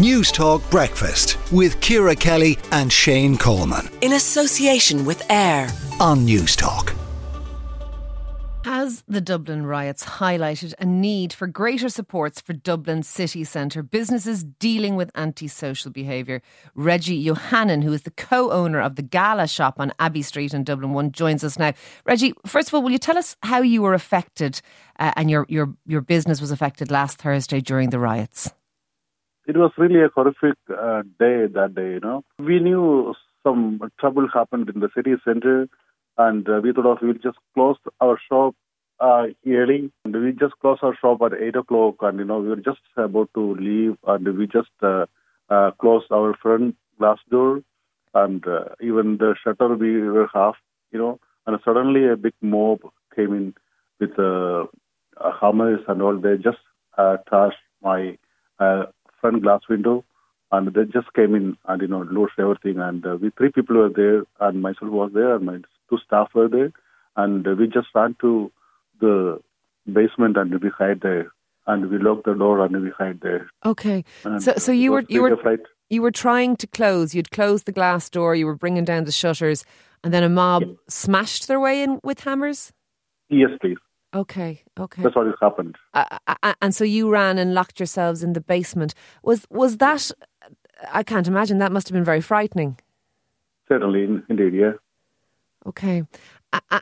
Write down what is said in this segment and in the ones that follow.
Newstalk Breakfast with Ciara Kelly and Shane Coleman. In association with AIR on Newstalk. Has the Dublin riots highlighted a need for greater supports for Dublin city centre businesses dealing with antisocial behaviour? Reji Yohannean, who is the co owner of the Gala shop on Abbey Street in Dublin 1, joins us now. Reji, first of all, will you tell us how you were affected uh, and your, your, your business was affected last Thursday during the riots? It was really a horrific uh, day that day, you know. We knew some trouble happened in the city centre and uh, we thought of we'll just close our shop uh, early. And we just closed our shop at eight o'clock, and you know we were just about to leave, and we just uh, uh, closed our front glass door, and uh, even the shutter we were half, you know, and suddenly a big mob came in with uh, hammers and all. They just uh, trashed my uh, front glass window, and they just came in and you know lost everything. And uh, we three people were there, and myself was there, and my two staff were there, and we just ran to the basement and we hide there, and we locked the door and we hide there. Okay, and so so you were you were you were trying to close. You'd closed the glass door. You were bringing down the shutters, and then a mob smashed their way in with hammers. Yes, please. Okay, okay. That's what has happened. Uh, uh, and so you ran and locked yourselves in the basement. Was was that? I can't imagine that must have been very frightening. Certainly, indeed, yeah. Okay.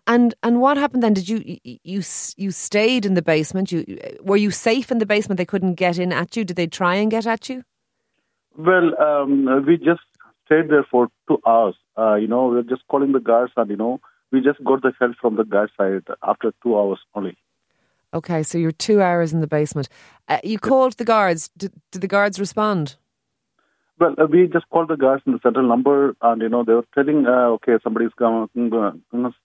And and what happened then? Did you you you stayed in the basement? You were you safe in the basement? They couldn't get in at you. Did they try and get at you? Well, um, we just stayed there for two hours. Uh, you know, we were just calling the guards, and you know, we just got the help from the guard side after two hours only. Okay, so you're two hours in the basement. Uh, you called the guards. Did, did the guards respond? Well, uh, we just called the guards in the central number, and you know they were telling, uh, okay, somebody's coming,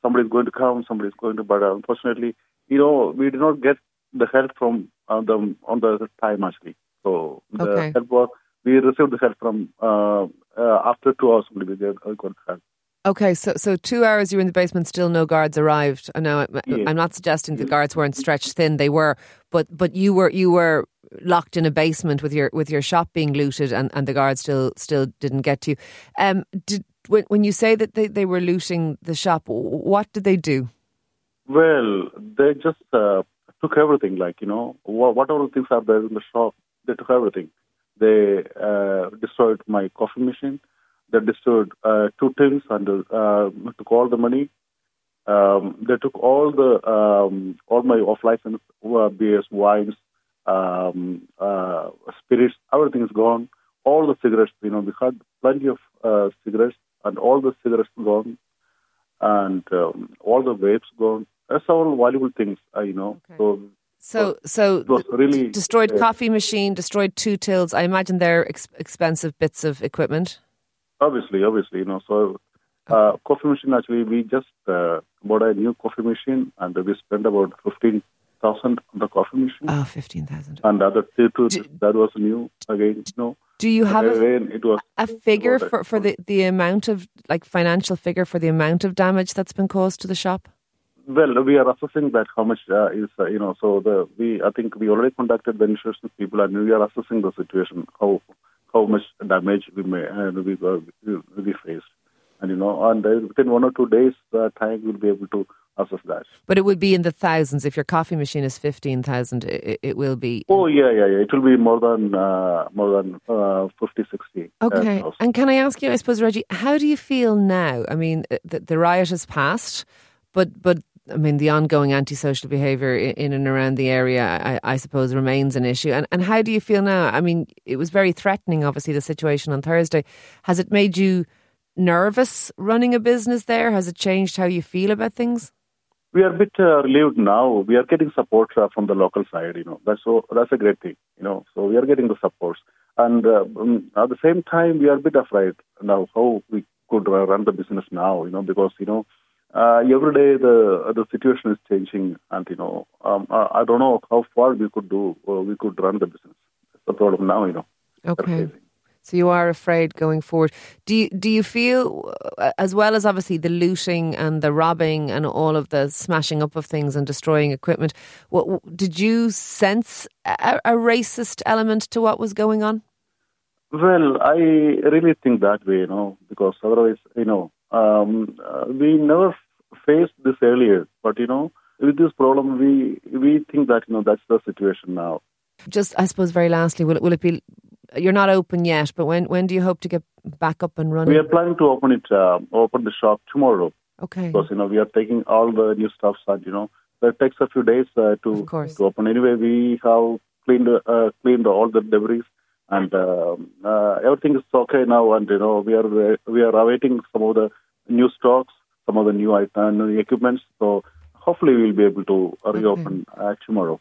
somebody's going to come, somebody's going to. But uh, unfortunately, you know, we did not get the help from uh, them on the time actually. So the okay. help was we received the help from uh, uh, after two hours. Only. We got help. Okay, so so two hours you were in the basement, still no guards arrived. I know yes. I'm not suggesting the guards weren't stretched thin; they were, but but you were you were locked in a basement with your with your shop being looted, and, and the guards still still didn't get to you. Um, did when when you say that they, they were looting the shop, what did they do? Well, they just uh, took everything. Like you know, whatever things are there in the shop, they took everything. They uh, destroyed my coffee machine they destroyed uh, two tills and uh, took all the money. Um, they took all the um, all my off license uh, beers, wines, um, uh, spirits. Everything is gone. All the cigarettes, you know, we had plenty of uh, cigarettes, and all the cigarettes gone, and um, all the vapes gone. That's all valuable things, uh, you know. Okay. So so, so really, destroyed uh, coffee machine, destroyed two tills. I imagine they're ex- expensive bits of equipment. Obviously, obviously, you know. So, uh, coffee machine actually, we just uh, bought a new coffee machine and we spent about fifteen thousand on the coffee machine. Oh, fifteen thousand. And the other two, do, that was new again. You know. Do you have again, a, it was a figure for, for the, the amount of like financial figure for the amount of damage that's been caused to the shop? Well, we are assessing that how much uh, is uh, you know. So the we I think we already contacted the insurance people and we are assessing the situation how how much damage we may uh, we, uh, we faced. And you know, and uh, within one or two days, uh, time we'll be able to assess that. But it would be in the thousands. If your coffee machine is fifteen thousand, it, it will be. Oh yeah, yeah, yeah. It will be more than uh, more than uh, 50, 60. Okay. Uh, and can I ask you, I suppose, Reji, how do you feel now? I mean, the, the riot has passed, but but I mean, the ongoing antisocial behaviour in and around the area, I, I, suppose, remains an issue. And, and how do you feel now? I mean, it was very threatening, obviously, the situation on Thursday. Has it made you nervous running a business there? Has it changed how you feel about things? We are a bit uh, relieved now. We are getting support uh, from the local side. You know, that's so that's a great thing. You know, so we are getting the support, and uh, um, at the same time, we are a bit afraid now how we could run the business now. You know, because you know uh, every day the the situation is changing, and you know, um, I, I, don't know how far we could do, uh, we could run the business. That's the problem now, you know. Okay. So you are afraid going forward. Do you, do you feel, uh, as well as obviously the looting and the robbing and all of the smashing up of things and destroying equipment, what, did you sense a, a racist element to what was going on? Well, I really think that way, you know, because otherwise, you know, um, uh, we never faced this earlier. But you know, with this problem, we we think that you know that's the situation now. Just, I suppose, very lastly, will it, will it be? You're not open yet, but when when do you hope to get back up and running? We are planning to open it, uh, open the shop tomorrow. Okay. Because you know we are taking all the new stuff, and you know that takes a few days uh, to to open. Anyway, we have cleaned uh, cleaned all the debris, and um uh, everything is okay now. And you know we are we are awaiting some of the new stocks, some of the new item, new equipments. So hopefully we'll be able to reopen uh, tomorrow.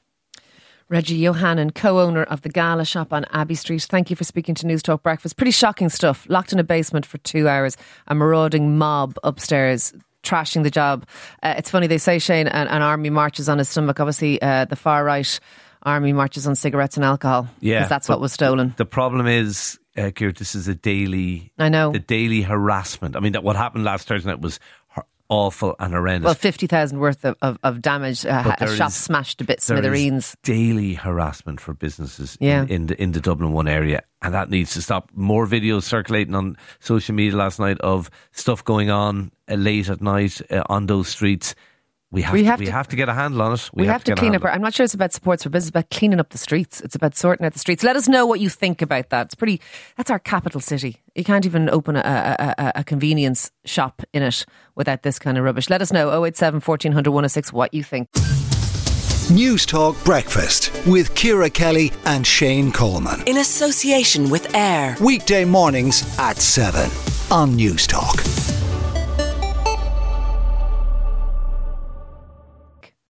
Reji Yohannean, co-owner of the Gala shop on Abbey Street. Thank you for speaking to Newstalk Breakfast. Pretty shocking stuff. Locked in a basement for two hours, a marauding mob upstairs. Trashing the job. Uh, it's funny they say Shane an, an army marches on his stomach. Obviously, uh, the far right army marches on cigarettes and alcohol. Yeah, because that's what was stolen. The problem is, uh, Kier, this is a daily. I know. The daily harassment. I mean, that what happened last Thursday night was awful and horrendous. Well, fifty thousand worth of, of, of damage. Uh, a shop is- smashed to bits, smithereens. daily harassment for businesses Yeah. in, in the in the Dublin one area, and that needs to stop. More videos circulating on social media last night of stuff going on uh, late at night uh, on those streets. We have, We to, have we have to get a handle on it. We, have, to get a clean up. Our, I'm not sure it's about supports for business, it's about cleaning up the streets. It's about sorting out the streets. Let us know what you think about that. It's pretty. That's our capital city. You can't even open a, a, a, a convenience shop in it without this kind of rubbish. Let us know 087 1400 106 what you think. Newstalk Breakfast with Ciara Kelly and Shane Coleman. In association with AIR. Weekday mornings at 7 on Newstalk.